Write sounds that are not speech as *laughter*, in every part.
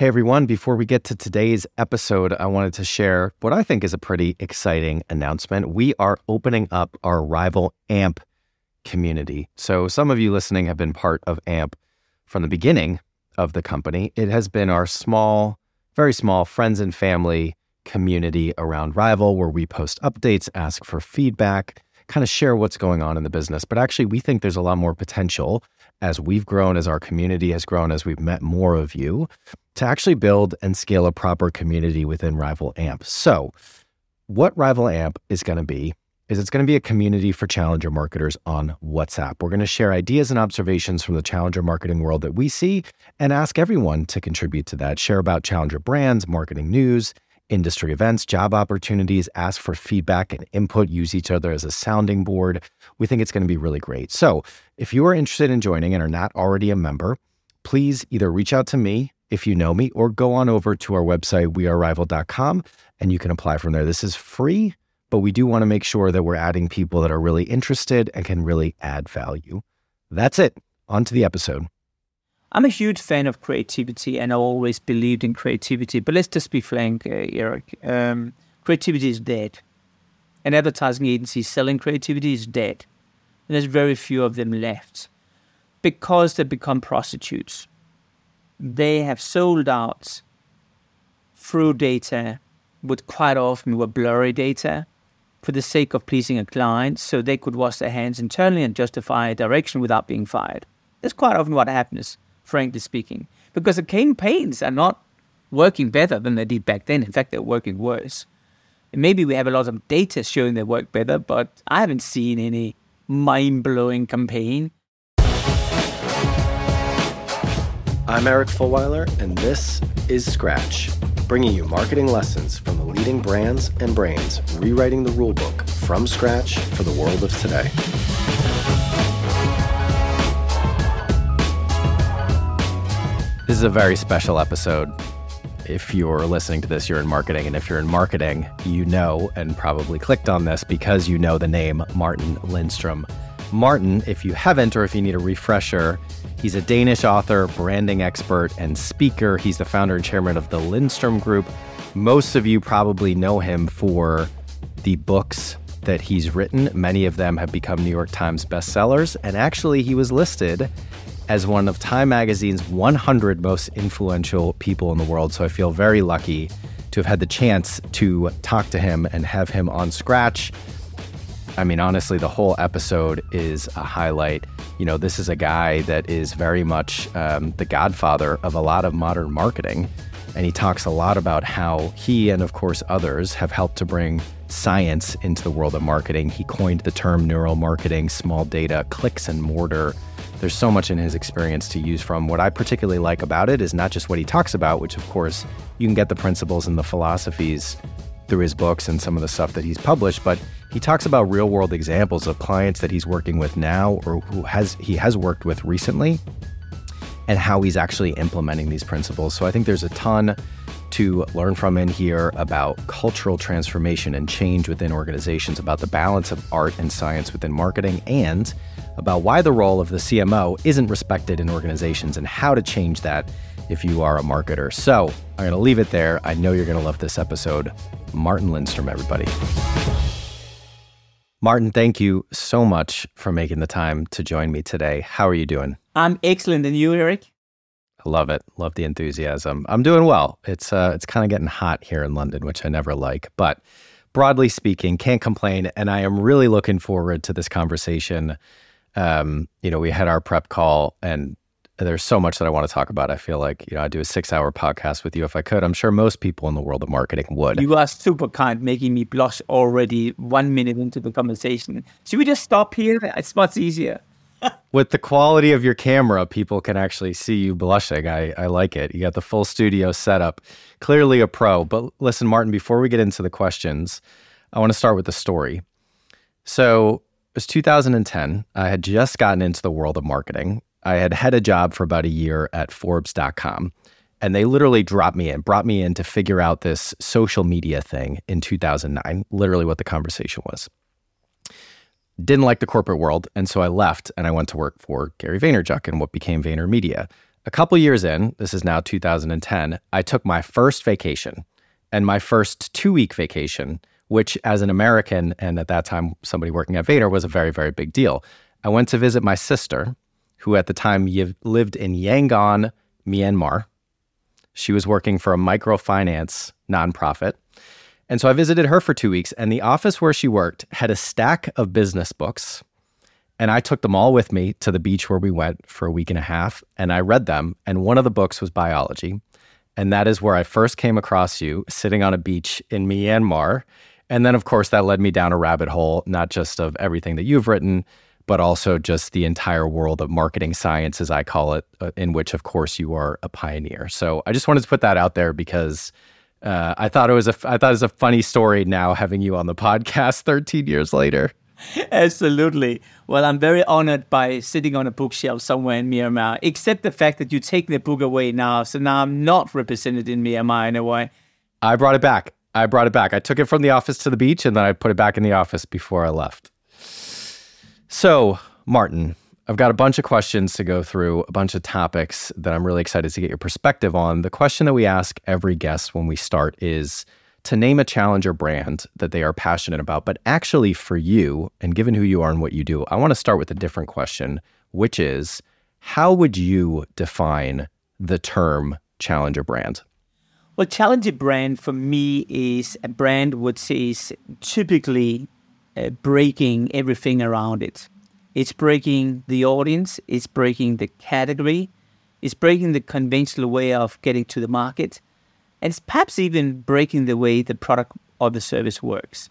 Hey everyone, before we get to today's episode, I wanted to share what I think is a pretty exciting announcement. We are opening up our rival AMP community. So, some of you listening have been part of AMP from the beginning of the company. It has been our small, very small friends and family community around Rival where we post updates, ask for feedback, kind of share what's going on in the business. But actually, we think there's a lot more potential as we've grown, as our community has grown, as we've met more of you to actually build and scale a proper community within Rival AMP. So, what Rival AMP is going to be is it's going to be a community for challenger marketers on WhatsApp. We're going to share ideas and observations from the challenger marketing world that we see and ask everyone to contribute to that. Share about challenger brands, marketing news, industry events, job opportunities, ask for feedback and input, use each other as a sounding board. We think it's going to be really great. So, if you are interested in joining and are not already a member, please either reach out to me if you know me or go on over to our website wearerival.com and you can apply from there. This is free but we do want to make sure that we're adding people that are really interested and can really add value. That's it. On to the episode. I'm a huge fan of creativity and I always believed in creativity. But let's just be frank, uh, Eric. Um, creativity is dead. An advertising agency selling creativity is dead. And there's very few of them left because they've become prostitutes. They have sold out through data, with quite often with blurry data, for the sake of pleasing a client so they could wash their hands internally and justify a direction without being fired. That's quite often what happens, frankly speaking, because the campaigns are not working better than they did back then. In fact, they're working worse. And maybe we have a lot of data showing they work better, but I haven't seen any mind blowing campaign. I'm Eric Fulwiler, and this is Scratch bringing you marketing lessons from the leading brands and brains rewriting the rulebook from scratch for the world of today. Is a very special episode. If you're listening to this, you're in marketing. And if you're in marketing, you know and probably clicked on this because you know the name Martin Lindstrom. Martin, if you haven't, or if you need a refresher, He's a Danish author, branding expert, and speaker. He's the founder and chairman of the Lindstrom Group. Most of you probably know him for the books that he's written. Many of them have become New York Times bestsellers. And actually, he was listed as one of Time Magazine's 100 most influential people in the world. So I feel very lucky to have had the chance to talk to him and have him on Scratch. I mean, honestly, the whole episode is a highlight. You know, this is a guy that is very much um, the godfather of a lot of modern marketing. And he talks a lot about how he and, of course, others have helped to bring science into the world of marketing. He coined the term neuromarketing, small data, clicks and mortar. There's so much in his experience to use from. What I particularly like about it is not just what he talks about, which, of course, you can get the principles and the philosophies through his books and some of the stuff that he's published, but he talks about real world examples of clients that he's working with now or who has he has worked with recently and how he's actually implementing these principles. So I think there's a ton to learn from in here about cultural transformation and change within organizations, about the balance of art and science within marketing, and about why the role of the CMO isn't respected in organizations and how to change that if you are a marketer. So I'm going to leave it there. I know you're going to love this episode. Martin Lindstrom, everybody. Martin, thank you so much for making the time to join me today. How are you doing? I'm excellent. And you, Eric? I love it. Love the enthusiasm. I'm doing well. It's uh, it's kind of getting hot here in London, which I never like, but broadly speaking, can't complain. And I am really looking forward to this conversation. Um, you know, we had our prep call, and there's so much that I want to talk about. I feel like, you know, I'd do a six hour podcast with you if I could. I'm sure most people in the world of marketing would. You are super kind, making me blush already one minute into the conversation. Should we just stop here? It's much easier. With the quality of your camera, people can actually see you blushing. I, I like it. You got the full studio setup. Clearly a pro. But listen, Martin, before we get into the questions, I want to start with the story. So it was 2010. I had just gotten into the world of marketing. I had had a job for about a year at Forbes.com. And they literally dropped me in, brought me in to figure out this social media thing in 2009, literally what the conversation was. Didn't like the corporate world. And so I left and I went to work for Gary Vaynerchuk and what became VaynerMedia. a couple years in, this is now 2010, I took my first vacation and my first two week vacation, which as an American and at that time somebody working at Vayner was a very, very big deal. I went to visit my sister, who at the time lived in Yangon, Myanmar. She was working for a microfinance nonprofit. And so I visited her for two weeks, and the office where she worked had a stack of business books. And I took them all with me to the beach where we went for a week and a half, and I read them. And one of the books was Buyology. And that is where I first came across you sitting on a beach in Myanmar. And then, of course, that led me down a rabbit hole, not just of everything that you've written, but also just the entire world of marketing science, as I call it, uh, in which, of course, you are a pioneer. So I just wanted to put that out there because uh, I thought it was a I thought it was a funny story now having you on the podcast *laughs* 13 years later. Absolutely. Well, I'm very honored by sitting on a bookshelf somewhere in Myanmar, except the fact that you take the book away now. So now I'm not represented in Myanmar in a way. I brought it back. I brought it back. I took it from the office to the beach and then I put it back in the office before I left. So, Martin, I've got a bunch of questions to go through, a bunch of topics that I'm really excited to get your perspective on. The question that we ask every guest when we start is to name a challenger brand that they are passionate about. But actually, for you, and given who you are and what you do, I want to start with a different question, which is how would you define the term challenger brand? Well, challenger brand for me is a brand which is typically uh, breaking everything around it. It's breaking the audience, it's breaking the category, it's breaking the conventional way of getting to the market and it's perhaps even breaking the way the product or the service works.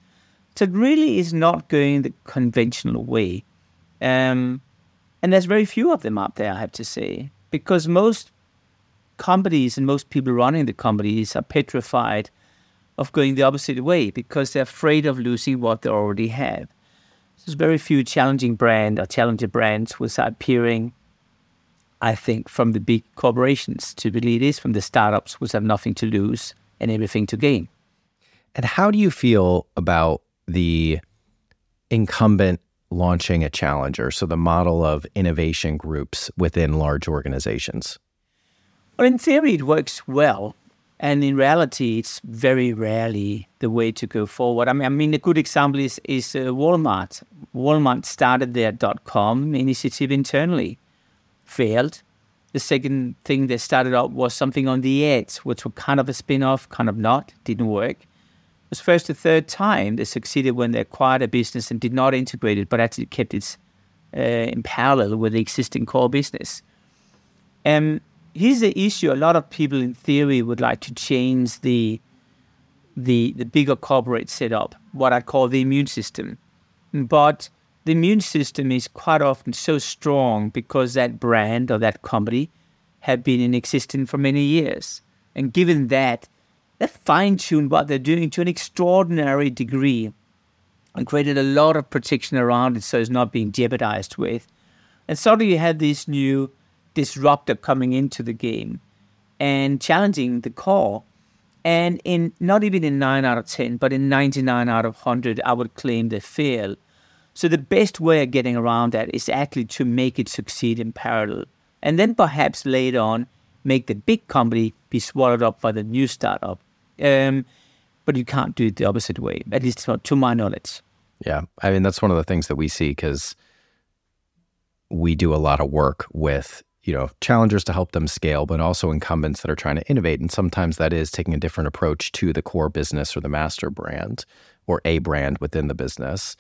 So it really is not going the conventional way. Um, and there's very few of them out there, I have to say, because most companies and most people running the companies are petrified of going the opposite way because they're afraid of losing what they already have. There's very few challenging brand or challenger brands which are appearing I think, from the big corporations. to Typically, it is from the startups, which have nothing to lose and everything to gain. And how do you feel about the incumbent launching a challenger? So, the model of innovation groups within large organizations? Well, in theory, it works well. And in reality, it's very rarely the way to go forward. I mean, I mean a good example is, is uh, Walmart. Walmart started their dot com initiative internally failed. The second thing they started out was something on the edge, which was kind of a spin off, kind of not, didn't work. It was first the third time they succeeded when they acquired a business and did not integrate it, but actually kept it uh, in parallel with the existing core business. Um, here's the issue: a lot of people, in theory, would like to change the the the bigger corporate setup, what I call the immune system, but the immune system is quite often so strong because that brand or that company had been in existence for many years. And given that, they fine tuned what they're doing to an extraordinary degree and created a lot of protection around it so it's not being jeopardized with. And suddenly you had this new disruptor coming into the game and challenging the core. And in not even in 9 out of 10, but in 99 out of 100, I would claim they fail so the best way of getting around that is actually to make it succeed in parallel. And then perhaps later on, make the big company be swallowed up by the new startup. Um, but you can't do it the opposite way, at least to my knowledge. Yeah. I mean, that's one of the things that we see because we do a lot of work with you know challengers to help them scale but also incumbents that are trying to innovate and sometimes that is taking a different approach to the core business or the master brand or a brand within the business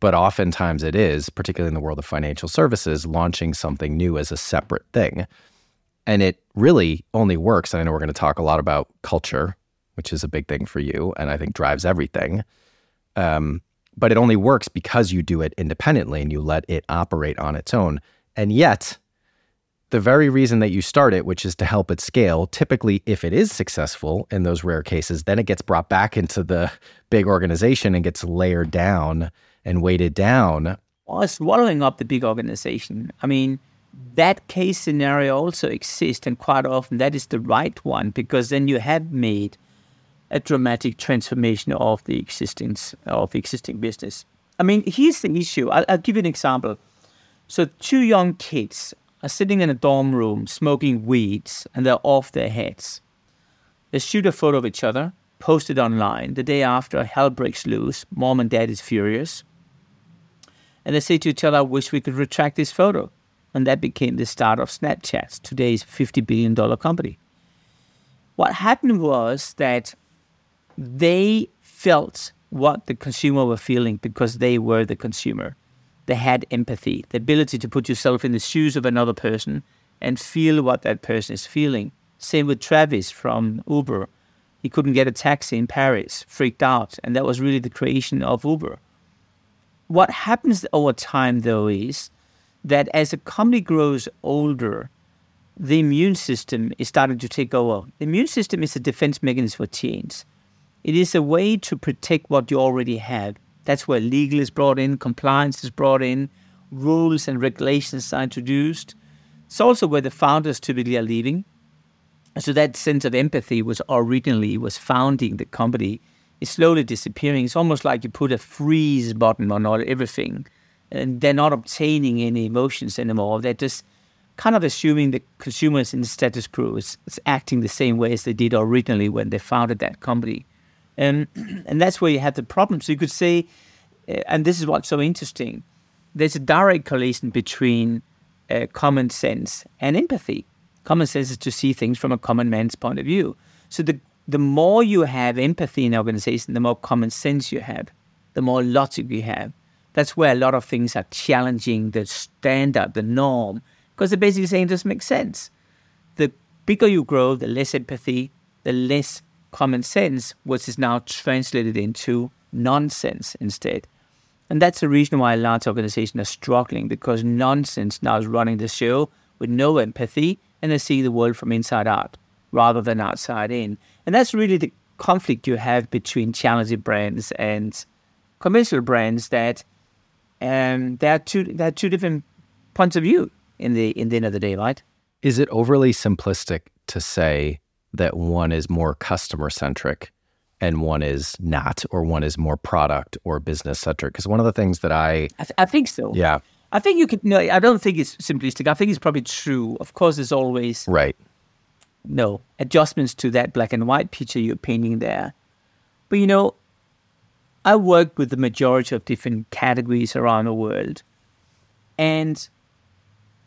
but oftentimes it is, particularly in the world of financial services, launching something new as a separate thing. And it really only works. And I know we're going to talk a lot about culture, which is a big thing for you and I think drives everything. Um, but it only works because you do it independently and you let it operate on its own. And yet, the very reason that you start it, which is to help it scale, typically, if it is successful in those rare cases, then it gets brought back into the big organization and gets layered down and weighted down. Well, swallowing up the big organization. I mean, that case scenario also exists, and quite often that is the right one because then you have made a dramatic transformation of the existence of the existing business. I mean, here's the issue. I'll, I'll give you an example. So, two young kids are sitting in a dorm room smoking weeds and they're off their heads. They shoot a photo of each other, post it online. The day after, hell breaks loose. Mom and dad is furious. And they say to each other, I wish we could retract this photo. And that became the start of Snapchat, today's $50 billion company. What happened was that they felt what the consumer were feeling because they were the consumer. They had empathy, the ability to put yourself in the shoes of another person and feel what that person is feeling. Same with Travis from Uber. He couldn't get a taxi in Paris, freaked out, and that was really the creation of Uber. What happens over time, though, is that as a company grows older, the immune system is starting to take over. The immune system is a defense mechanism for change. It is a way to protect what you already have. That's where legal is brought in, compliance is brought in, rules and regulations are introduced. It's also where the founders typically are leaving. So that sense of empathy was originally was founding the company is slowly disappearing. It's almost like you put a freeze button on all everything, and they're not obtaining any emotions anymore. They're just kind of assuming the consumers in the status quo is, is acting the same way as they did originally when they founded that company. And, and that's where you have the problem. So you could say, uh, and this is what's so interesting, there's a direct correlation between uh, common sense and empathy. Common sense is to see things from a common man's point of view. So the, the more you have empathy in an organization, the more common sense you have, the more logic you have. That's where a lot of things are challenging the standard, the norm, because they're basically saying it doesn't make sense. The bigger you grow, the less empathy, the less common sense, which is now translated into nonsense instead. And that's the reason why a large organizations are struggling because nonsense now is running the show with no empathy and they see the world from inside out rather than outside in. And that's really the conflict you have between challenger brands and commercial brands that um, there are two there are two different points of view in the in the end of the day, right? Is it overly simplistic to say that one is more customer centric and one is not, or one is more product or business centric? Because one of the things that I, I, th- I think so. Yeah. I think you could. No, I don't think it's simplistic. I think it's probably true. Of course, there's always right. No adjustments to that black and white picture you're painting there. But you know, I worked with the majority of different categories around the world, and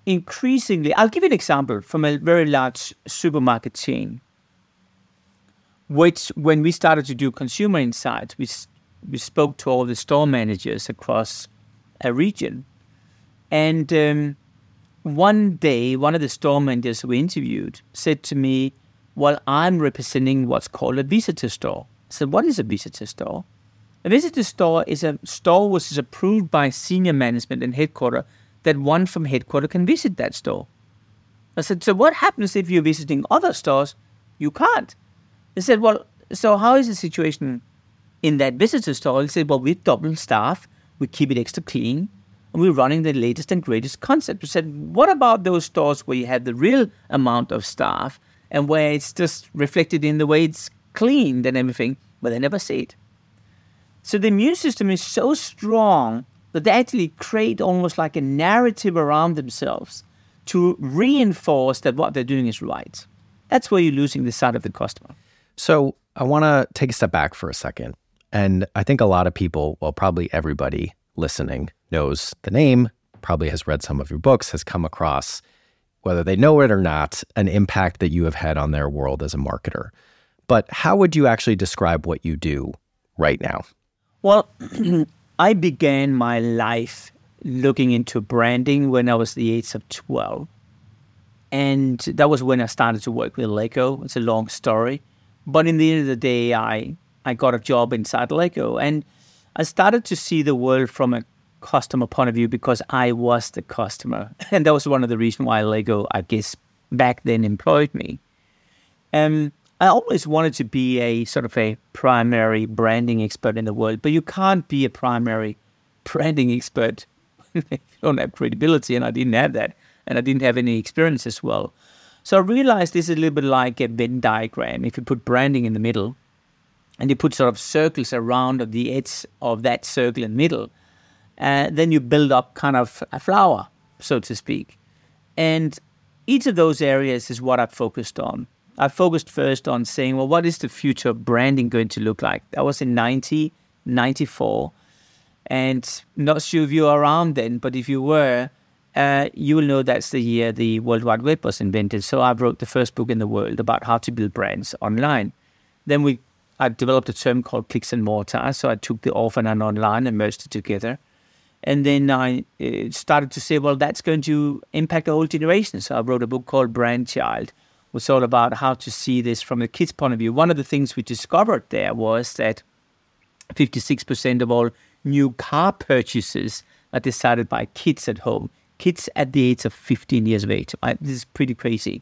increasingly, I'll give you an example from a very large supermarket chain which when we started to do consumer insights, we, we spoke to all the store managers across a region. And um, one day, one of the store managers we interviewed said to me, Well, I'm representing what's called a visitor store. I said, What is a visitor store? A visitor store is a store which is approved by senior management and headquarters that one from headquarters can visit that store. I said, So what happens if you're visiting other stores? You can't. They said, Well, so how is the situation in that visitor store? He said, Well, we double staff, we keep it extra clean, and we're running the latest and greatest concept. We said, What about those stores where you have the real amount of staff and where it's just reflected in the way it's cleaned and everything, but they never see it? So the immune system is so strong that they actually create almost like a narrative around themselves to reinforce that what they're doing is right. That's where you're losing the sight of the customer. So I want to take a step back for a second. And I think a lot of people, well, probably everybody listening knows the name, probably has read some of your books, has come across, whether they know it or not, an impact that you have had on their world as a marketer. But how would you actually describe what you do right now? Well, *clears throat* I began my life looking into branding when I was the age of 12. And that was when I started to work with Lego. It's a long story. But in the end of the day, I, I got a job inside Lego. And I started to see the world from a customer point of view because I was the customer. *laughs* And that was one of the reasons why Lego, I guess, back then employed me. And I always wanted to be a sort of a primary branding expert in the world, but you can't be a primary branding expert *laughs* if you don't have credibility, and I didn't have that, and I didn't have any experience as well. So I realized this is a little bit like a Venn diagram. If you put branding in the middle and you put sort of circles around the edge of that circle in the middle, uh, then you build up kind of a flower, so to speak. And each of those areas is what I focused on. I focused first on saying, well, what is the future of branding going to look like? That was in 1994. And not sure if you were around then, but if you were, uh, you will know that's the year the World Wide Web was invented. So I wrote the first book in the world about how to build brands online. Then we, I developed a term called clicks and mortar. So I took the off and online and merged it together. And then I uh, started to say, well, that's going to impact the whole generation. So I wrote a book called Brand Child, was all about how to see this from a kid's point of view. One of the things we discovered there was that 56% of all new car purchases are decided by kids at home kids at the age of 15 years of age. I, this is pretty crazy.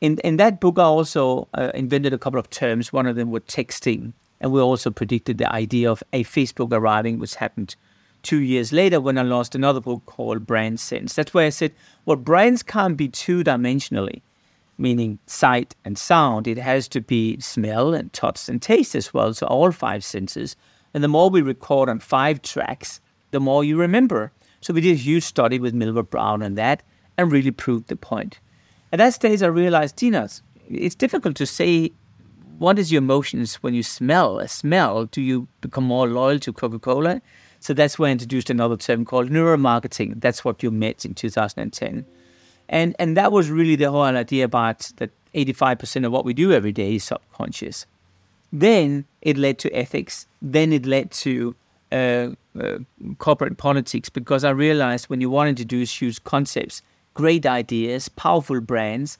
In, in that book, I also uh, invented a couple of terms. One of them was texting. And we also predicted the idea of a Facebook arriving, which happened two years later when I launched another book called Brand Sense. That's where I said, well, brands can't be two dimensionally, meaning sight and sound. It has to be smell and touch and taste as well. So all five senses. And the more we record on five tracks, the more you remember. So we did a huge study with Millward Brown on that and really proved the point. At that stage, I realized, Tina, it's difficult to say what is your emotions when you smell a smell. Do you become more loyal to Coca-Cola? So that's why I introduced another term called neuromarketing. That's what you met in 2010. And, and that was really the whole idea about that 85% of what we do every day is subconscious. Then it led to ethics. Then it led to uh, uh, corporate politics because I realized when you want to introduce huge concepts, great ideas, powerful brands,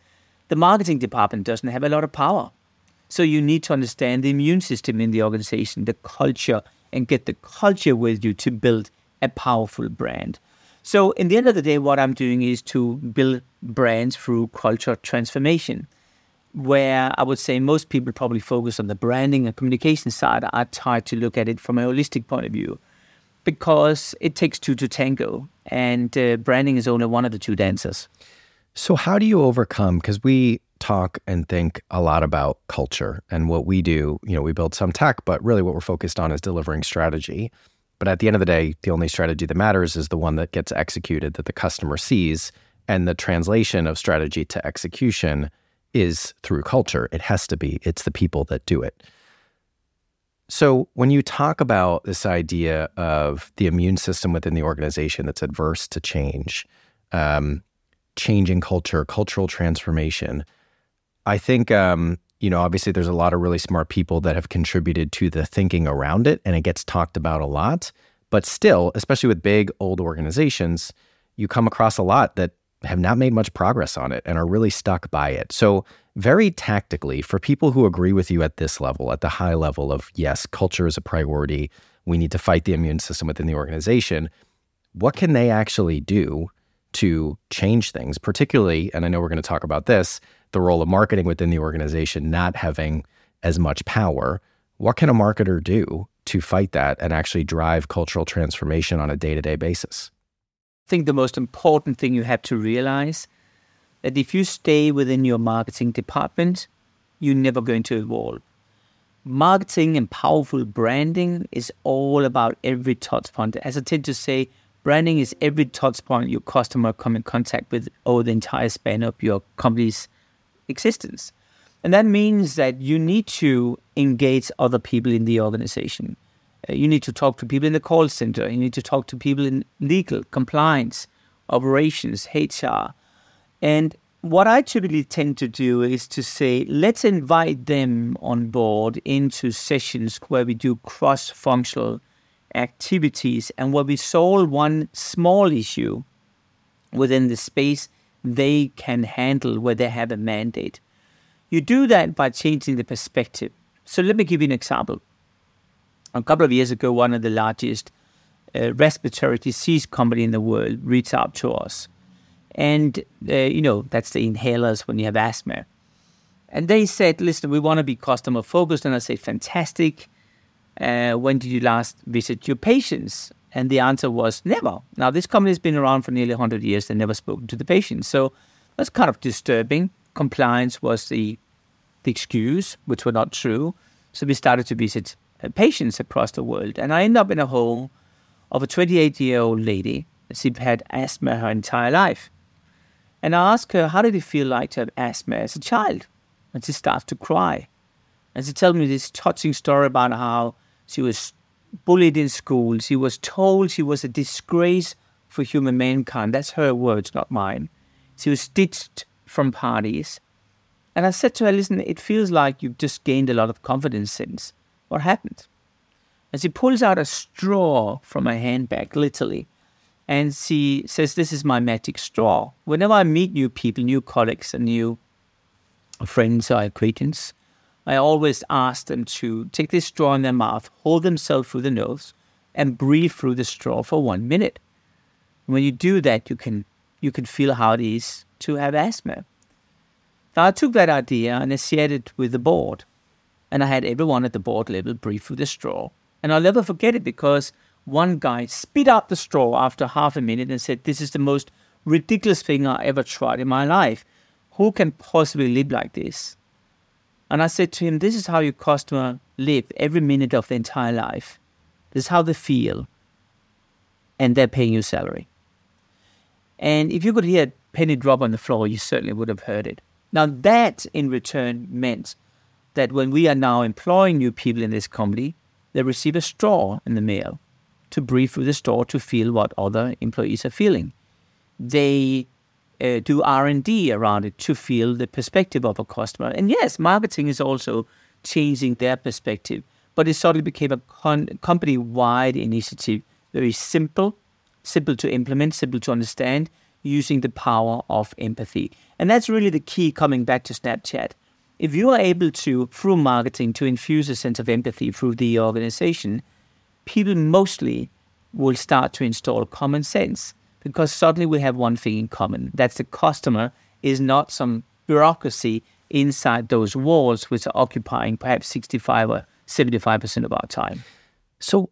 the marketing department doesn't have a lot of power. So you need to understand the immune system in the organization, the culture, and get the culture with you to build a powerful brand. So, in the end of the day, what I'm doing is to build brands through culture transformation where I would say most people probably focus on the branding and communication side, I try to look at it from a holistic point of view because it takes two to tango, and uh, branding is only one of the two dancers. So, how do you overcome? Because we talk and think a lot about culture and what we do. You know, we build some tech, but really what we're focused on is delivering strategy. But at the end of the day, the only strategy that matters is the one that gets executed, that the customer sees. And the translation of strategy to execution is through culture. It has to be, it's the people that do it. So, when you talk about this idea of the immune system within the organization that's adverse to change, um, changing culture, cultural transformation, I think, um, you know, obviously there's a lot of really smart people that have contributed to the thinking around it, and it gets talked about a lot. But still, especially with big old organizations, you come across a lot that have not made much progress on it and are really stuck by it. So, very tactically, for people who agree with you at this level, at the high level of yes, culture is a priority, we need to fight the immune system within the organization, what can they actually do to change things? Particularly, and I know we're going to talk about this, the role of marketing within the organization not having as much power. What can a marketer do to fight that and actually drive cultural transformation on a day to day basis? Think the most important thing you have to realize that if you stay within your marketing department, you're never going to evolve. Marketing and powerful branding is all about every touch point. As I tend to say, branding is every touch point your customer come in contact with over the entire span of your company's existence. And that means that you need to engage other people in the organization. You need to talk to people in the call center. You need to talk to people in legal, compliance, operations, HR. And what I typically tend to do is to say, let's invite them on board into sessions where we do cross functional activities and where we solve one small issue within the space they can handle where they have a mandate. You do that by changing the perspective. So let me give you an example a couple of years ago, one of the largest uh, respiratory disease company in the world reached out to us. And, uh, you know, that's the inhalers when you have asthma. And they said, listen, we want to be customer focused. And I said, fantastic. Uh, when did you last visit your patients? And the answer was never. Now, this company has been around for nearly 100 years and never spoken to the patients. So that's kind of disturbing. Compliance was the, the excuse, which were not true. So we started to visit Uh, patients across the world. And I end up in a home of a 28 year old lady. She'd had asthma her entire life. And I asked her, how did it feel like to have asthma as a child? And she starts to cry. And she tells me this touching story about how she was bullied in school. She was told she was a disgrace for human mankind. That's her words, not mine. She was ditched from parties. And I said to her, listen, it feels like you've just gained a lot of confidence since. What happened? And she pulls out a straw from her handbag, literally. And she says, This is my magic straw. Whenever I meet new people, new colleagues, and new friends or acquaintances, I always ask them to take this straw in their mouth, hold themselves through the nose, and breathe through the straw for one minute. When you do that, you can you can feel how it is to have asthma. Now I took that idea and I shared it with the board, and I had everyone at the board level breathe through the straw. And I'll never forget it because one guy spit out the straw after half a minute and said, "This is the most ridiculous thing I ever tried in my life. Who can possibly live like this?" And I said to him, This is how your customer live every minute of their entire life. This is how they feel. And they're paying you salary. And if you could hear a penny drop on the floor, you certainly would have heard it. Now, that in return meant that when we are now employing new people in this company, they receive a straw in the mail to breathe through the straw to feel what other employees are feeling. They uh, do R&D around it to feel the perspective of a customer. And yes, marketing is also changing their perspective, but it suddenly became a con- company-wide initiative, very simple, simple to implement, simple to understand, using the power of empathy. And that's really the key coming back to Snapchat. If you are able to, through marketing, to infuse a sense of empathy through the organization, people mostly will start to install common sense because suddenly we have one thing in common. That's the customer is not some bureaucracy inside those walls which are occupying perhaps 65 or 75% of our time. So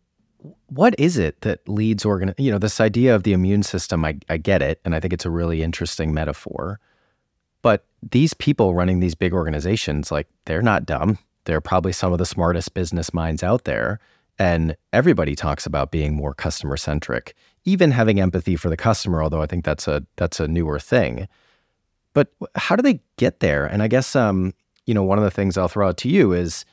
what is it that leads organ you know this idea of the immune system I, I get it and i think it's a really interesting metaphor but these people running these big organizations like they're not dumb. They're probably some of the smartest business minds out there. And everybody talks about being more customer centric even having empathy for the customer although i think that's a that's a newer thing. But how do they get there? And i guess um you know one of the things i'll throw out to you is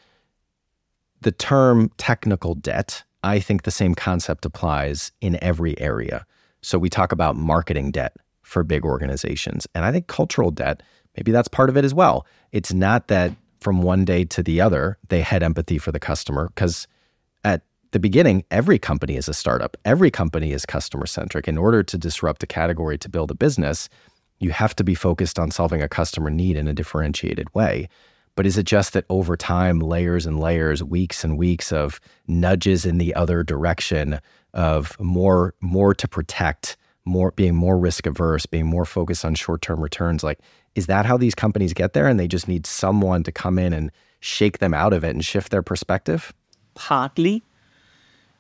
the term technical debt I think the same concept applies in every area. So we talk about marketing debt for big organizations. And I think cultural debt, maybe that's part of it as well. It's not that from one day to the other, they had empathy for the customer because at the beginning, every company is a startup. Every company is customer centric. In order to disrupt a category to build a business, you have to be focused on solving a customer need in a differentiated way. But is it just that over time, layers and layers, weeks and weeks of nudges in the other direction of more more to protect, more being more risk averse, being more focused on short term returns? Like, is that how these companies get there? And they just need someone to come in and shake them out of it and shift their perspective? Partly.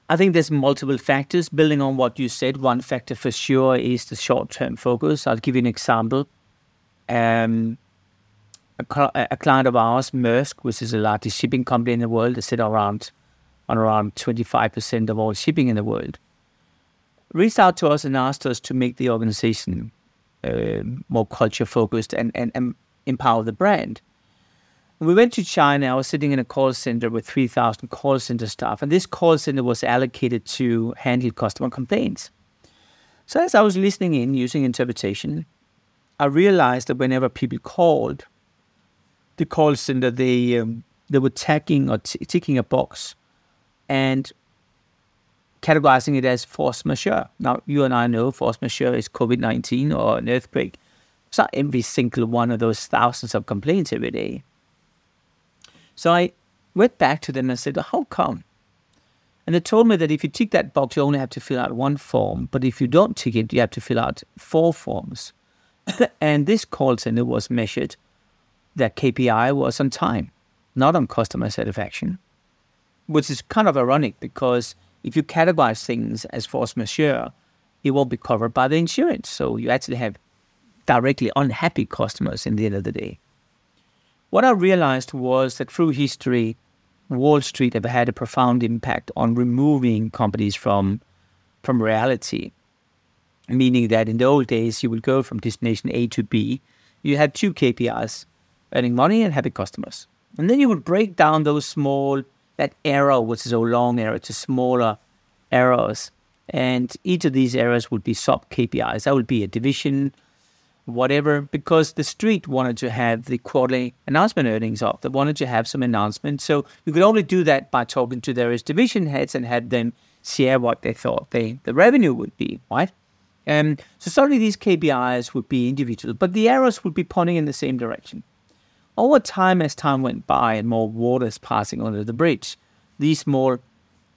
I think there's multiple factors. Building on what you said, one factor for sure is the short term focus. I'll give you an example. Um, a, a client of ours, Maersk, which is the largest shipping company in the world, they sit around on around 25% of all shipping in the world, reached out to us and asked us to make the organization uh, more culture focused and, and, and empower the brand. we went to China. I was sitting in a call center with 3,000 call center staff, and this call center was allocated to handle customer complaints. So as I was listening in using interpretation, I realized that whenever people called, the call center, they um, they were tagging or t- ticking a box and categorizing it as force majeure. Now, you and I know force majeure is COVID 19 or an earthquake. It's not every single one of those thousands of complaints every day. So I went back to them and said, How come? And they told me that if you tick that box, you only have to fill out one form. But if you don't tick it, you have to fill out four forms. *coughs* and this call center was measured that KPI was on time, not on customer satisfaction, which is kind of ironic because if you categorize things as force majeure, it won't be covered by the insurance. So you actually have directly unhappy customers in the end of the day. What I realized was that through history, Wall Street have had a profound impact on removing companies from from reality. meaning that in the old days you would go from destination A to B. You had two KPIs, earning money and happy customers. And then you would break down those small, that arrow, which is a long arrow, to smaller arrows. And each of these areas would be sub KPIs. That would be a division, whatever, because the street wanted to have the quarterly announcement earnings up. They wanted to have some announcement. So you could only do that by talking to various division heads and had them share what they thought they, the revenue would be, right? Um, so suddenly these KPIs would be individual, but the arrows would be pointing in the same direction. Over time, as time went by and more waters passing under the bridge, these small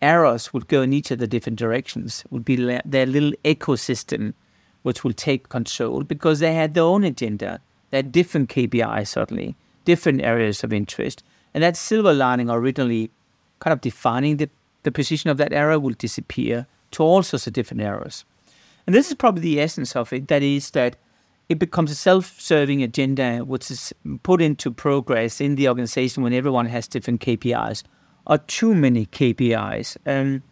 arrows would go in each of the different directions, would be their little ecosystem which will take control because they had their own agenda. They had different KPIs, certainly, different areas of interest. And that silver lining originally kind of defining the, the position of that arrow will disappear to all sorts of different arrows. And this is probably the essence of it that is, that it becomes a self serving agenda which is put into progress in the organization when everyone has different KPIs or too many KPIs. Um,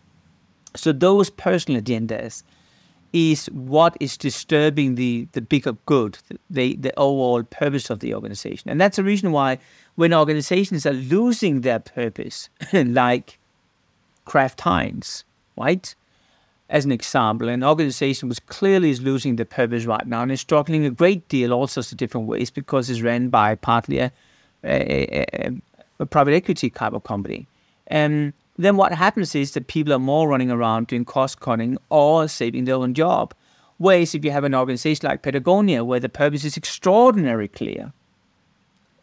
so, those personal agendas is what is disturbing the, the bigger good, the, the overall purpose of the organization. And that's the reason why when organizations are losing their purpose, *laughs* like Kraft Heinz, right? As an example, an organization which clearly is losing the purpose right now and is struggling a great deal, all sorts of different ways, because it's run by partly a, a, a, a private equity type of company. And then what happens is that people are more running around doing cost cutting or saving their own job. Whereas if you have an organization like Patagonia, where the purpose is extraordinarily clear,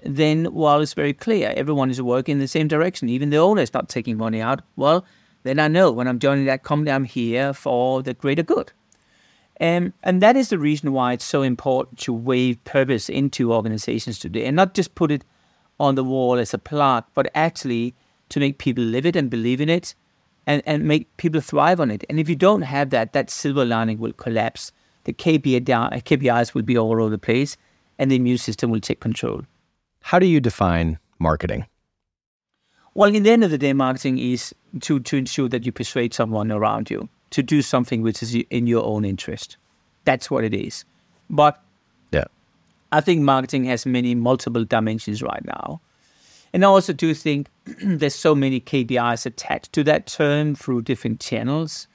then while it's very clear, everyone is working in the same direction, even the owner is not taking money out, well, then I know when I'm joining that company, I'm here for the greater good. Um, and that is the reason why it's so important to weave purpose into organizations today and not just put it on the wall as a plaque, but actually to make people live it and believe in it and, and make people thrive on it. And if you don't have that, that silver lining will collapse. The KPI, KPIs will be all over the place and the immune system will take control. How do you define marketing? Well, in the end of the day, marketing is to, to ensure that you persuade someone around you to do something which is in your own interest. That's what it is. But yeah. I think marketing has many multiple dimensions right now. And I also do think *clears throat* there's so many KPIs attached to that term through different channels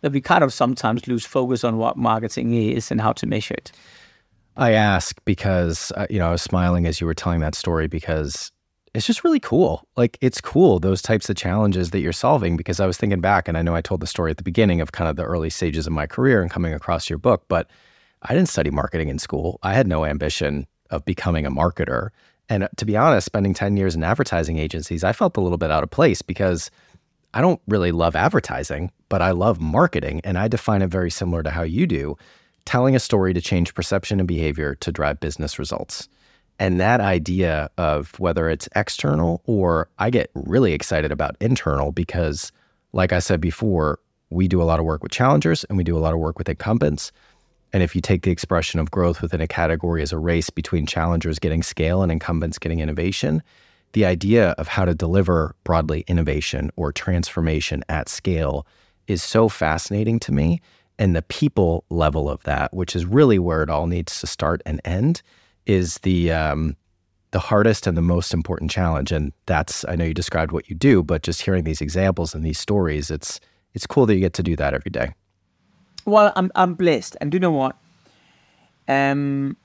that we kind of sometimes lose focus on what marketing is and how to measure it. I ask because uh, you know I was smiling as you were telling that story because it's just really cool. Like it's cool those types of challenges that you're solving because I was thinking back and I know I told the story at the beginning of kind of the early stages of my career and coming across your book, but I didn't study marketing in school. I had no ambition of becoming a marketer. And uh, to be honest, spending 10 years in advertising agencies, I felt a little bit out of place because I don't really love advertising, but I love marketing. And I define it very similar to how you do telling a story to change perception and behavior to drive business results. And that idea of whether it's external or I get really excited about internal because, like I said before, we do a lot of work with challengers and we do a lot of work with incumbents. And if you take the expression of growth within a category as a race between challengers getting scale and incumbents getting innovation, the idea of how to deliver broadly innovation or transformation at scale is so fascinating to me. And the people level of that, which is really where it all needs to start and end, is the um, the hardest and the most important challenge. And that's I know you described what you do, but just hearing these examples and these stories, it's it's cool that you get to do that every day. Well, I'm I'm blessed, and do you know what? Um,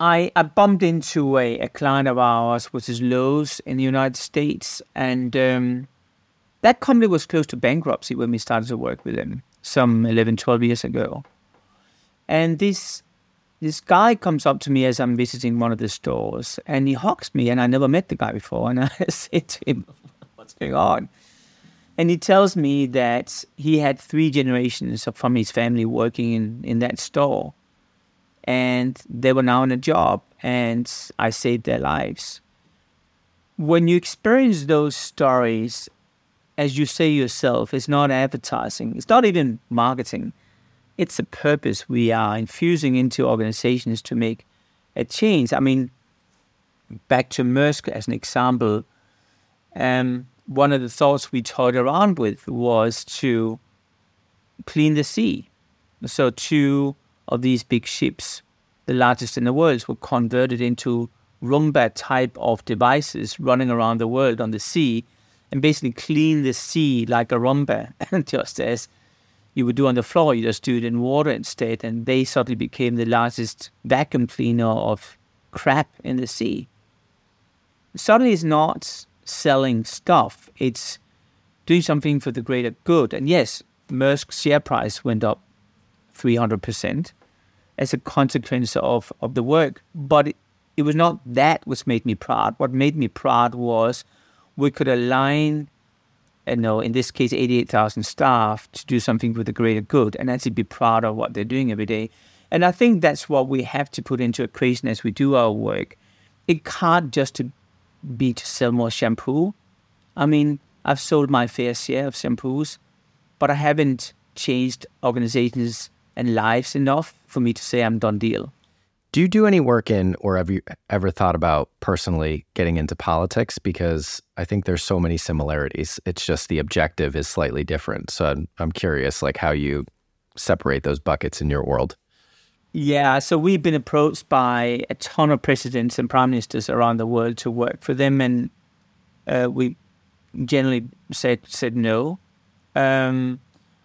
I I bumped into a, a client of ours, which is Lowe's in the United States, and um, that company was close to bankruptcy when we started to work with them some 11, 12 years ago. And this this guy comes up to me as I'm visiting one of the stores, and he hugs me, and I never met the guy before, and *laughs* I said to him, "What's going on?" And he tells me that he had three generations from his family working in, in that store. And they were now in a job, and I saved their lives. When you experience those stories, as you say yourself, it's not advertising, it's not even marketing. It's a purpose we are infusing into organizations to make a change. I mean, back to Maersk as an example, um, one of the thoughts we toyed around with was to clean the sea. So two of these big ships, the largest in the world, were converted into Roomba type of devices running around the world on the sea and basically clean the sea like a Roomba, *laughs* just as you would do on the floor. You just do it in water instead. And they suddenly became the largest vacuum cleaner of crap in the sea. Suddenly it's not selling stuff, it's doing something for the greater good. And yes, Maersk's share price went up 300% as a consequence of, of the work. But it, it was not that which made me proud. What made me proud was we could align, you know, in this case, 88,000 staff to do something for the greater good and actually be proud of what they're doing every day. And I think that's what we have to put into equation as we do our work. It can't just be to sell more shampoo. I mean, I've sold my fair share of shampoos, but I haven't changed organizations and lives enough for me to say I'm done deal. Do you do any work in, or have you ever thought about personally getting into politics? Because I think there's so many similarities. It's just the objective is slightly different. So I'm, I'm curious, like how you separate those buckets in your world. Yeah, so we've been approached by a ton of presidents and prime ministers around the world to work for them, and uh, we generally said said no. Um,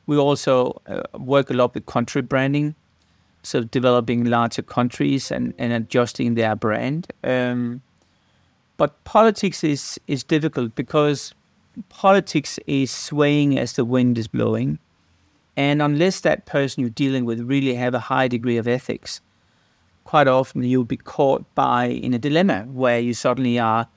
we also uh, work a lot with country branding, so developing larger countries and, and adjusting their brand. Um, but politics is is difficult because politics is swaying as the wind is blowing. And unless that person you're dealing with really have a high degree of ethics, quite often you'll be caught by in a dilemma where you suddenly are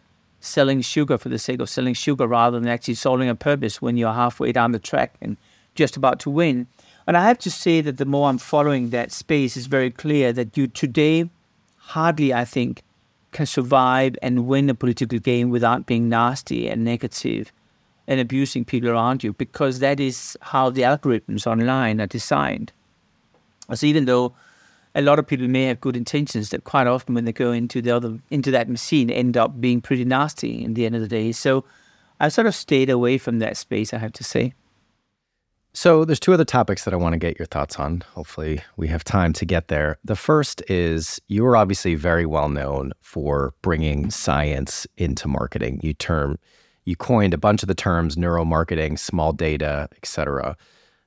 selling sugar for the sake of selling sugar rather than actually solving a purpose when you're halfway down the track and just about to win. And I have to say that the more I'm following that space, it's very clear that you today hardly, I think, can survive and win a political game without being nasty and negative and abusing people around you because that is how the algorithms online are designed. So even though a lot of people may have good intentions, that quite often when they go into the other into that machine end up being pretty nasty in the end of the day. So I sort of stayed away from that space, I have to say. So there's two other topics that I want to get your thoughts on. Hopefully we have time to get there. The first is you are obviously very well known for bringing science into marketing. You term you coined a bunch of the terms neuromarketing, small data, etc.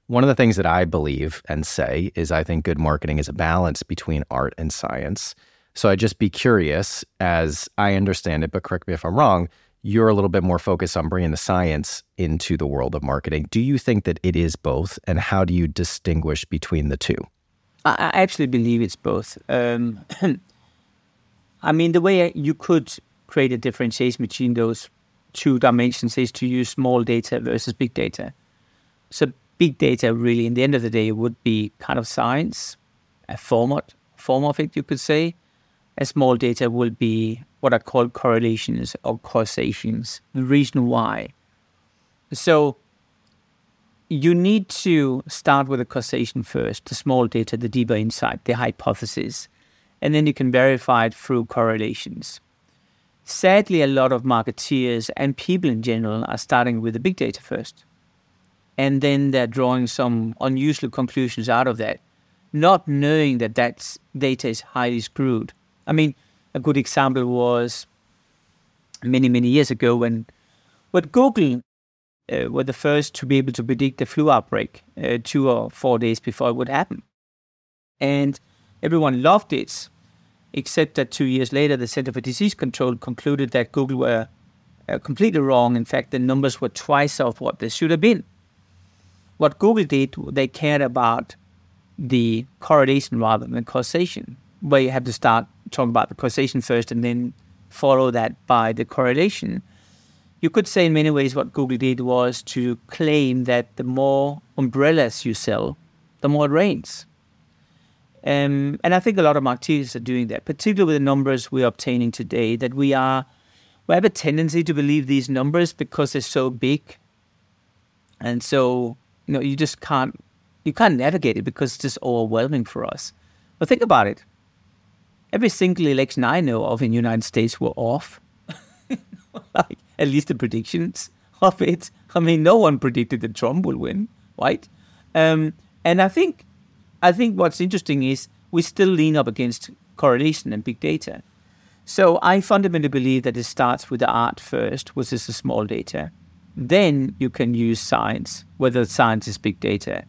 One of the things that I believe and say is I think good marketing is a balance between art and science. So I'd just be curious, as I understand it, but correct me if I'm wrong, you're a little bit more focused on bringing the science into the world of marketing. Do you think that it is both? And how do you distinguish between the two? I actually believe it's both. Um, *clears throat* I mean, the way you could create a differentiation between those two dimensions is to use small data versus big data. So big data really, in the end of the day, would be kind of science, a format, form of it, you could say. A small data will be what are called correlations or causations. The reason why. So you need to start with a causation first, the small data, the deeper insight, the hypothesis, and then you can verify it through correlations. Sadly, a lot of marketeers and people in general are starting with the big data first. And then they're drawing some unusual conclusions out of that, not knowing that that data is highly screwed. I mean, a good example was many, many years ago when, when Google uh, were the first to be able to predict the flu outbreak uh, two or four days before it would happen. And everyone loved it except that two years later, the Center for Disease Control concluded that Google were uh, completely wrong. In fact, the numbers were twice of what they should have been. What Google did, they cared about the correlation rather than causation, where you have to start talking about the causation first and then follow that by the correlation. You could say, in many ways, what Google did was to claim that the more umbrellas you sell, the more it rains. Um, and I think a lot of marketeers are doing that, particularly with the numbers we're obtaining today, that we are we have a tendency to believe these numbers because they're so big. And so, you know, you just can't you can't navigate it because it's just overwhelming for us. But think about it. Every single election I know of in the United States were off. *laughs* like, at least the predictions of it. I mean, no one predicted that Trump will win, right? Um, and I think I think what's interesting is we still lean up against correlation and big data. So I fundamentally believe that it starts with the art first, which is the small data. Then you can use science, whether science is big data,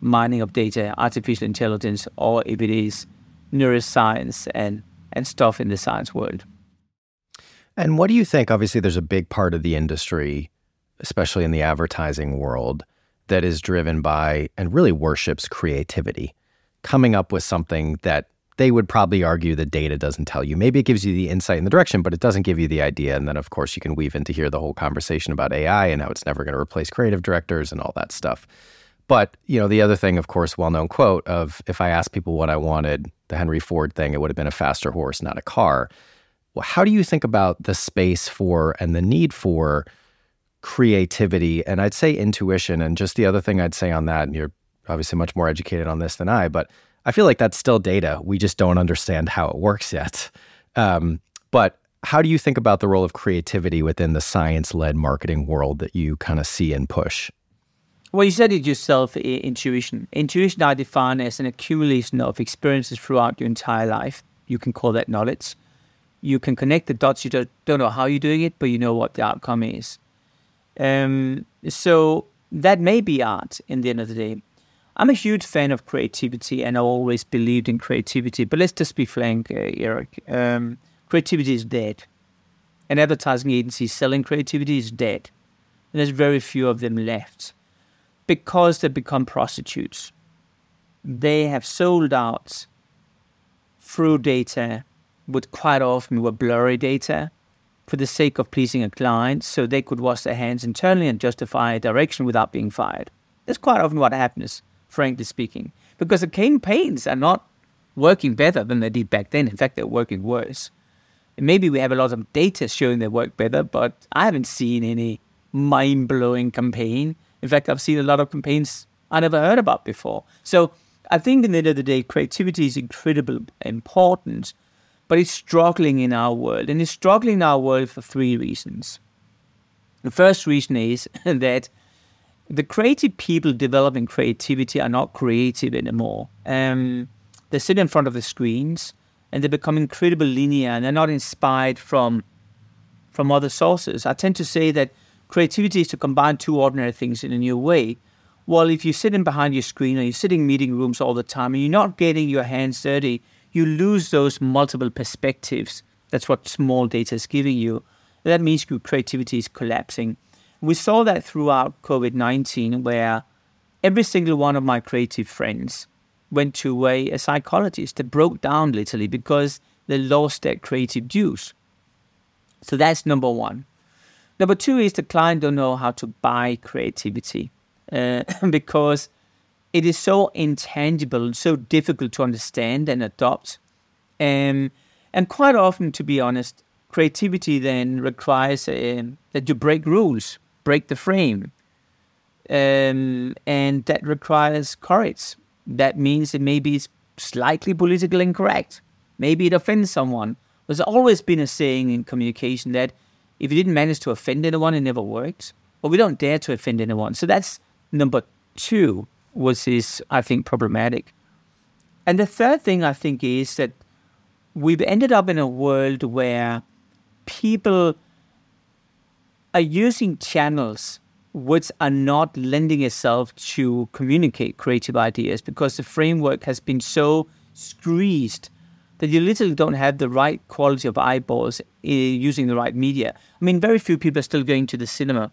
mining of data, artificial intelligence, or if it is neuroscience and, and stuff in the science world. And what do you think? Obviously, there's a big part of the industry, especially in the advertising world, that is driven by and really worships creativity, coming up with something that they would probably argue the data doesn't tell you. Maybe it gives you the insight in the direction, but it doesn't give you the idea. And then, of course, you can weave into here the whole conversation about AI and how it's never going to replace creative directors and all that stuff. But, you know, the other thing, of course, well known quote of if I asked people what I wanted, the Henry Ford thing, it would have been a faster horse, not a car. Well, how do you think about the space for and the need for creativity and I'd say intuition? And just the other thing I'd say on that, and you're obviously much more educated on this than I, but I feel like that's still data. We just don't understand how it works yet. Um, but how do you think about the role of creativity within the science led marketing world that you kind of see and push? Well, you said it yourself intuition. Intuition I define as an accumulation of experiences throughout your entire life. You can call that knowledge you can connect the dots. You don't, don't know how you're doing it, but you know what the outcome is. Um, so that may be art in the end of the day. I'm a huge fan of creativity and I always believed in creativity. But let's just be frank, uh, Eric. Um, creativity is dead. An advertising agency selling creativity is dead. And there's very few of them left because they become prostitutes. They have sold out through data would quite often were blurry data for the sake of pleasing a client so they could wash their hands internally and justify a direction without being fired. That's quite often what happens, frankly speaking, because the campaigns are not working better than they did back then. In fact, they're working worse. And maybe we have a lot of data showing they work better, but I haven't seen any mind blowing campaign. In fact, I've seen a lot of campaigns I never heard about before. So I think in the end of the day, creativity is incredibly important but it's struggling in our world. And it's struggling in our world for three reasons. The first reason is *laughs* that the creative people developing creativity are not creative anymore. Um, they sit in front of the screens and they become incredibly linear and they're not inspired from from other sources. I tend to say that creativity is to combine two ordinary things in a new way. Well, if you're sitting behind your screen or you're sitting in meeting rooms all the time and you're not getting your hands dirty, you lose those multiple perspectives. That's what small data is giving you. That means your creativity is collapsing. We saw that throughout COVID 19, where every single one of my creative friends went to a, a psychologist that broke down literally because they lost their creative juice. So that's number one. Number two is the client don't know how to buy creativity uh, *coughs* because it is so intangible, so difficult to understand and adopt. Um, and quite often, to be honest, creativity then requires uh, that you break rules, break the frame. Um, and that requires courage. That means it maybe it's slightly politically incorrect. Maybe it offends someone. There's always been a saying in communication that if you didn't manage to offend anyone, it never worked. But we don't dare to offend anyone. So that's number two was is I think problematic. And the third thing I think is that we've ended up in a world where people are using channels which are not lending itself to communicate creative ideas because the framework has been so squeezed that you literally don't have the right quality of eyeballs using the right media. I mean, very few people are still going to the cinema.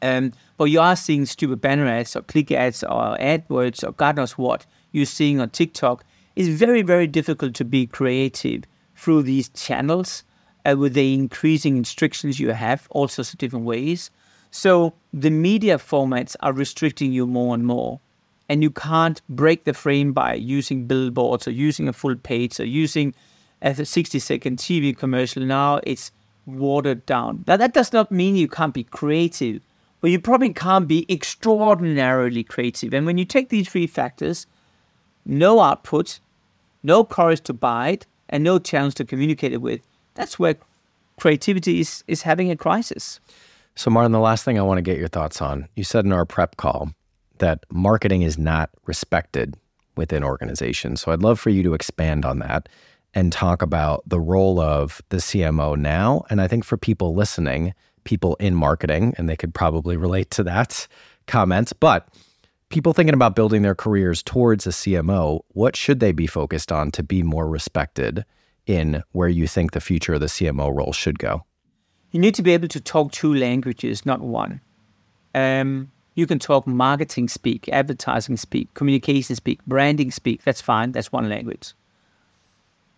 Um, but you are seeing stupid banner ads or click ads or AdWords or God knows what you're seeing on TikTok. It's very, very difficult to be creative through these channels uh, with the increasing restrictions you have, all sorts of different ways. So the media formats are restricting you more and more. And you can't break the frame by using billboards or using a full page or using a 60 second TV commercial. Now it's watered down. Now, that does not mean you can't be creative but you probably can't be extraordinarily creative. And when you take these three factors, no output, no courage to buy it, and no chance to communicate it with, that's where creativity is, is having a crisis. So, Martin, the last thing I want to get your thoughts on you said in our prep call that marketing is not respected within organizations. So I'd love for you to expand on that and talk about the role of the CMO now. And I think for people listening, people in marketing, and they could probably relate to that comment, but people thinking about building their careers towards a CMO, what should they be focused on to be more respected in where you think the future of the CMO role should go? You need to be able to talk two languages, not one. Um, you can talk marketing speak, advertising speak, communication speak, branding speak. That's fine. That's one language.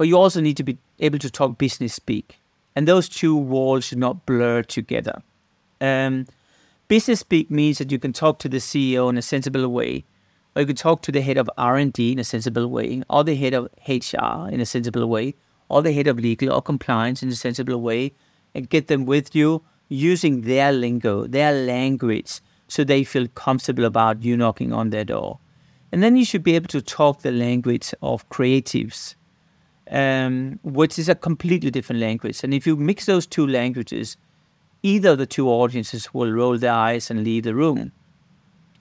But you also need to be able to talk business speak. And those two walls should not blur together. Um, business speak means that you can talk to the CEO in a sensible way, or you can talk to the head of R&D in a sensible way, or the head of HR in a sensible way, or the head of legal or compliance in a sensible way, and get them with you using their lingo, their language, so they feel comfortable about you knocking on their door. And then you should be able to talk the language of creatives, um, which is a completely different language. And if you mix those two languages, either of the two audiences will roll their eyes and leave the room.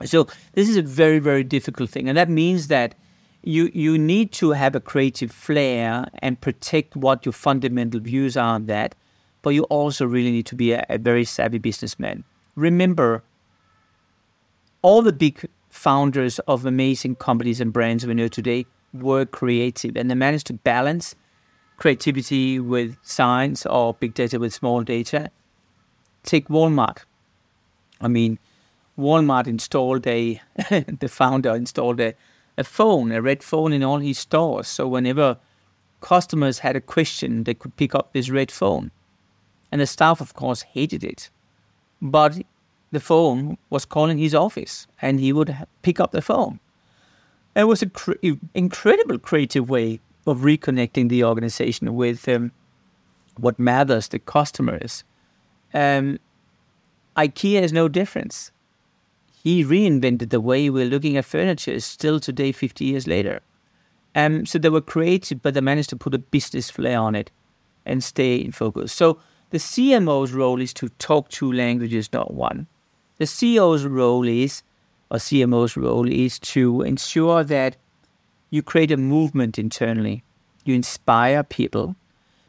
So this is a very, very difficult thing. And that means that you, you need to have a creative flair and protect what your fundamental views are on that. But you also really need to be a, a very savvy businessman. Remember, all the big founders of amazing companies and brands we know today were creative and they managed to balance creativity with science or big data with small data. Take Walmart. I mean, Walmart installed a, *laughs* the founder installed a, a phone, a red phone in all his stores. So whenever customers had a question, they could pick up this red phone. And the staff, of course, hated it. But the phone was calling his office and he would pick up the phone. It was an cr- incredible creative way of reconnecting the organization with um, what matters, the customers. Um, IKEA is no difference. He reinvented the way we're looking at furniture still today, 50 years later. Um, so they were creative, but they managed to put a business flair on it and stay in focus. So the CMO's role is to talk two languages, not one. The CEO's role is, or CMO's role is to ensure that you create a movement internally. You inspire people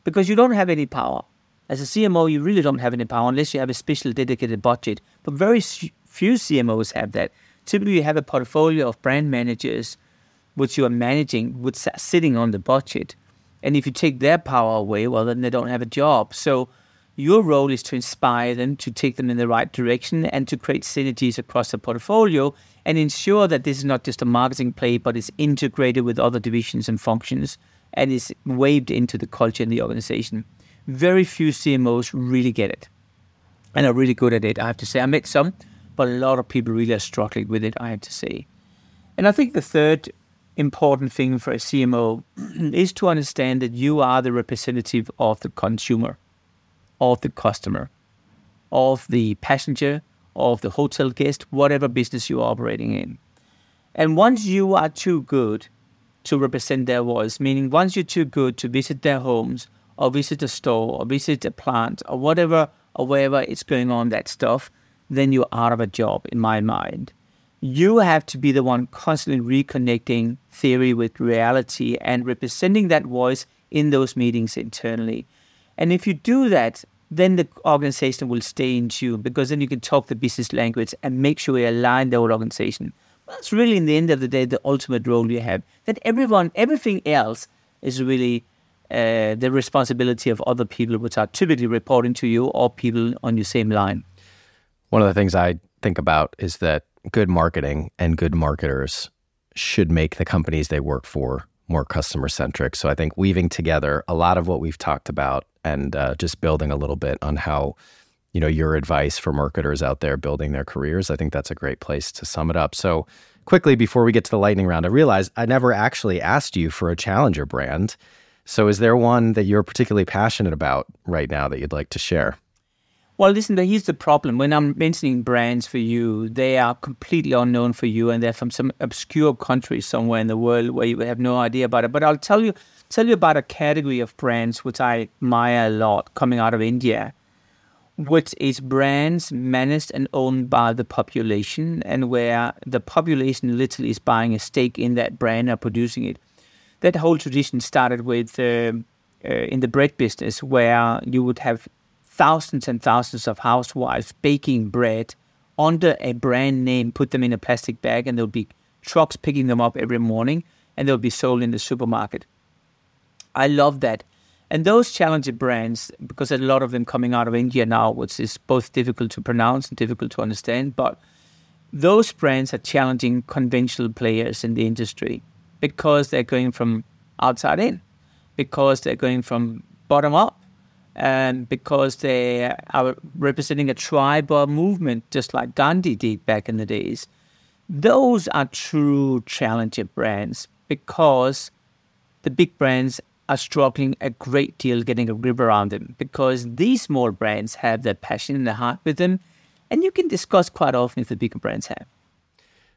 because you don't have any power. As a CMO, you really don't have any power unless you have a special dedicated budget. But very few CMOs have that. Typically, you have a portfolio of brand managers which you are managing, which are sitting on the budget. And if you take their power away, well, then they don't have a job. So your role is to inspire them, to take them in the right direction, and to create synergies across the portfolio and ensure that this is not just a marketing play, but is integrated with other divisions and functions and is waved into the culture in the organization. Very few CMOs really get it and are really good at it, I have to say. I met some, but a lot of people really are struggling with it, I have to say. And I think the third important thing for a CMO *clears throat* is to understand that you are the representative of the consumer of the customer, of the passenger, of the hotel guest, whatever business you're operating in. And once you are too good to represent their voice, meaning once you're too good to visit their homes or visit a store or visit a plant or whatever or wherever it's going on, that stuff, then you're out of a job in my mind. You have to be the one constantly reconnecting theory with reality and representing that voice in those meetings internally. And if you do that, then the organization will stay in tune because then you can talk the business language and make sure you align the whole organization. That's really, in the end of the day, the ultimate role you have. That everyone, everything else is really uh, the responsibility of other people, which are typically reporting to you or people on your same line. One of the things I think about is that good marketing and good marketers should make the companies they work for more customer centric. So I think weaving together a lot of what we've talked about and uh, just building a little bit on how you know your advice for marketers out there building their careers i think that's a great place to sum it up. So quickly before we get to the lightning round i realized i never actually asked you for a challenger brand. So is there one that you're particularly passionate about right now that you'd like to share well, listen, here's the problem. When I'm mentioning brands for you, they are completely unknown for you and they're from some obscure country somewhere in the world where you have no idea about it. But I'll tell you tell you about a category of brands which I admire a lot coming out of India. which is brands managed and owned by the population, and where the population literally is buying a stake in that brand or producing it. That whole tradition started with uh, uh, in the bread business, where you would have thousands and thousands of housewives baking bread under a brand name, put them in a plastic bag, and there'll be trucks picking them up every morning, and they'll be sold in the supermarket. I love that and those challenger brands, because a lot of them coming out of India now, which is both difficult to pronounce and difficult to understand, but those brands are challenging conventional players in the industry because they're going from outside in, because they're going from bottom up, and because they are representing a tribal movement, just like Gandhi did back in the days. Those are true challenger brands because the big brands are struggling a great deal getting a grip around them because these small brands have their passion in their heart with them, and you can discuss quite often if the bigger brands have.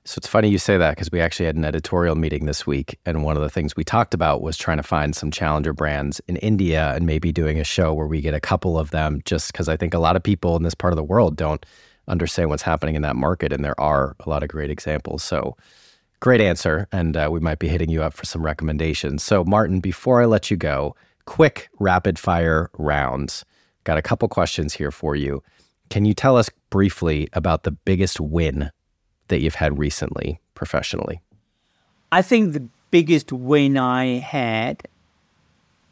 So it's funny you say that because we actually had an editorial meeting this week, and one of the things we talked about was trying to find some challenger brands in India and maybe doing a show where we get a couple of them, just because I think a lot of people in this part of the world don't understand what's happening in that market, and there are a lot of great examples. So Great answer. And uh, we might be hitting you up for some recommendations. So, Martin, before I let you go, quick rapid fire rounds. Got a couple questions here for you. Can you tell us briefly about the biggest win that you've had recently professionally? I think the biggest win I had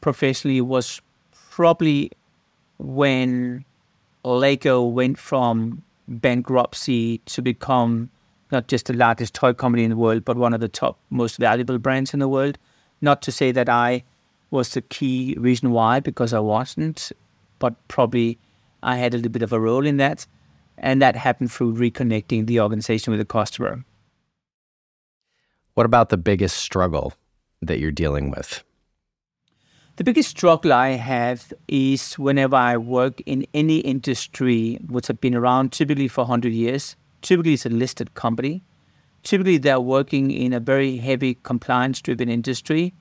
professionally was probably when Lego went from bankruptcy to become not just the largest toy company in the world, but one of the top most valuable brands in the world. Not to say that I was the key reason why, because I wasn't, but probably I had a little bit of a role in that. And that happened through reconnecting the organization with the customer. What about the biggest struggle that you're dealing with? The biggest struggle I have is whenever I work in any industry which have been around typically for 100 years, Typically, it's a listed company. Typically, they're working in a very heavy compliance driven industry.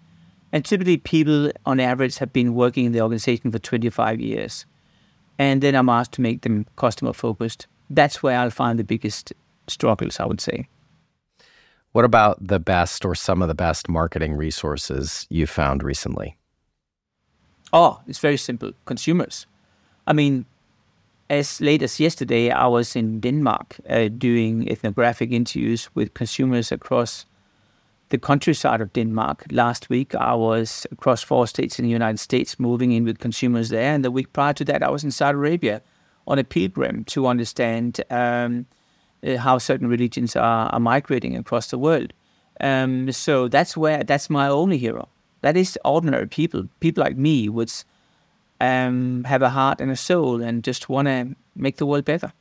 And typically, people on average have been working in the organization for 25 years. And then I'm asked to make them customer focused. That's where I'll find the biggest struggles, I would say. What about the best or some of the best marketing resources you found recently? Oh, it's very simple consumers. I mean, as late as yesterday, I was in Denmark uh, doing ethnographic interviews with consumers across the countryside of Denmark. Last week, I was across four states in the United States, moving in with consumers there. And the week prior to that, I was in Saudi Arabia on a pilgrim to understand um, uh, how certain religions are, are, migrating across the world. Um, so that's where that's my only hero. That is ordinary people, people like me, which um, have a heart and a soul and just want to make the world better.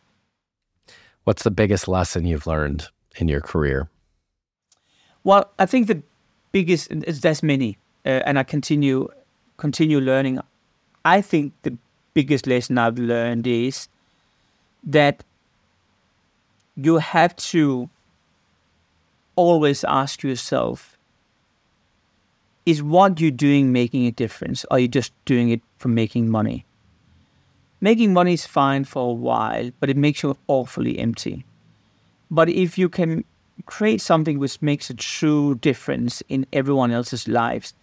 What's the biggest lesson you've learned in your career? Well, I think the biggest there's many, uh, and I continue continue learning. I think the biggest lesson I've learned is that you have to always ask yourself is what you're doing making a difference? Or are you just doing it for making money? Making money is fine for a while, but it makes you awfully empty. But if you can create something which makes a true difference in everyone else's lives,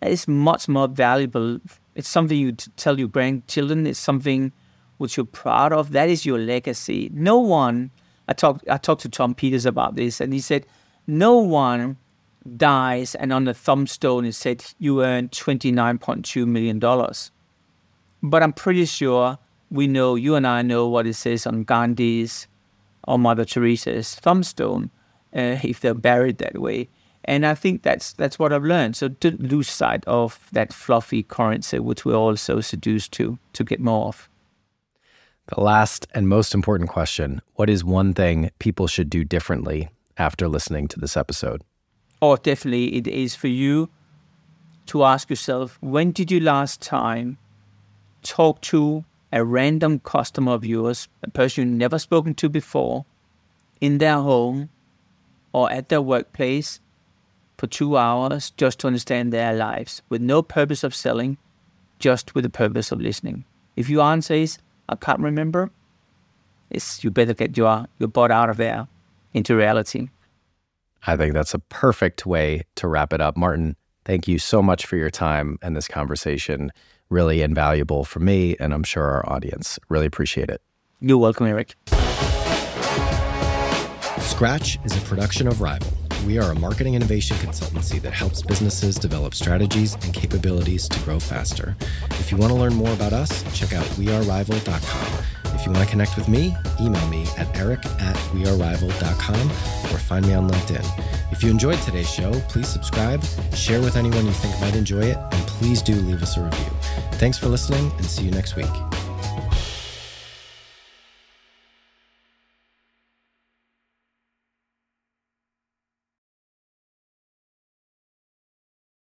that is much more valuable. It's something you tell your grandchildren. It's something which you're proud of. That is your legacy. No one. I talked. I talked to Tom Peters about this, and he said, no one dies and on the thumbstone it said you earned $29.2 million. But I'm pretty sure we know, you and I know what it says on Gandhi's or Mother Teresa's thumbstone uh, if they're buried that way. And I think that's that's what I've learned. So don't lose sight of that fluffy currency which we're all so seduced to to get more of. The last and most important question What is one thing people should do differently after listening to this episode? Oh, definitely it is for you to ask yourself when did you last time talk to a random customer of yours, a person you've never spoken to before, in their home or at their workplace for two hours just to understand their lives with no purpose of selling, just with the purpose of listening. If your answer is, I can't remember. It's you better get your your butt out of there into reality. I think that's a perfect way to wrap it up. Martin, thank you so much for your time and this conversation. Really invaluable for me, and I'm sure our audience. Really appreciate it. You're welcome, Eric. Scratch is a production of Rival. We are a marketing innovation consultancy that helps businesses develop strategies and capabilities to grow faster. If you want to learn more about us, check out wearerival.com. If you want to connect with me, email me at eric at wearerival.com or find me on LinkedIn. If you enjoyed today's show, please subscribe, share with anyone you think might enjoy it, and please do leave us a review. Thanks for listening and see you next week.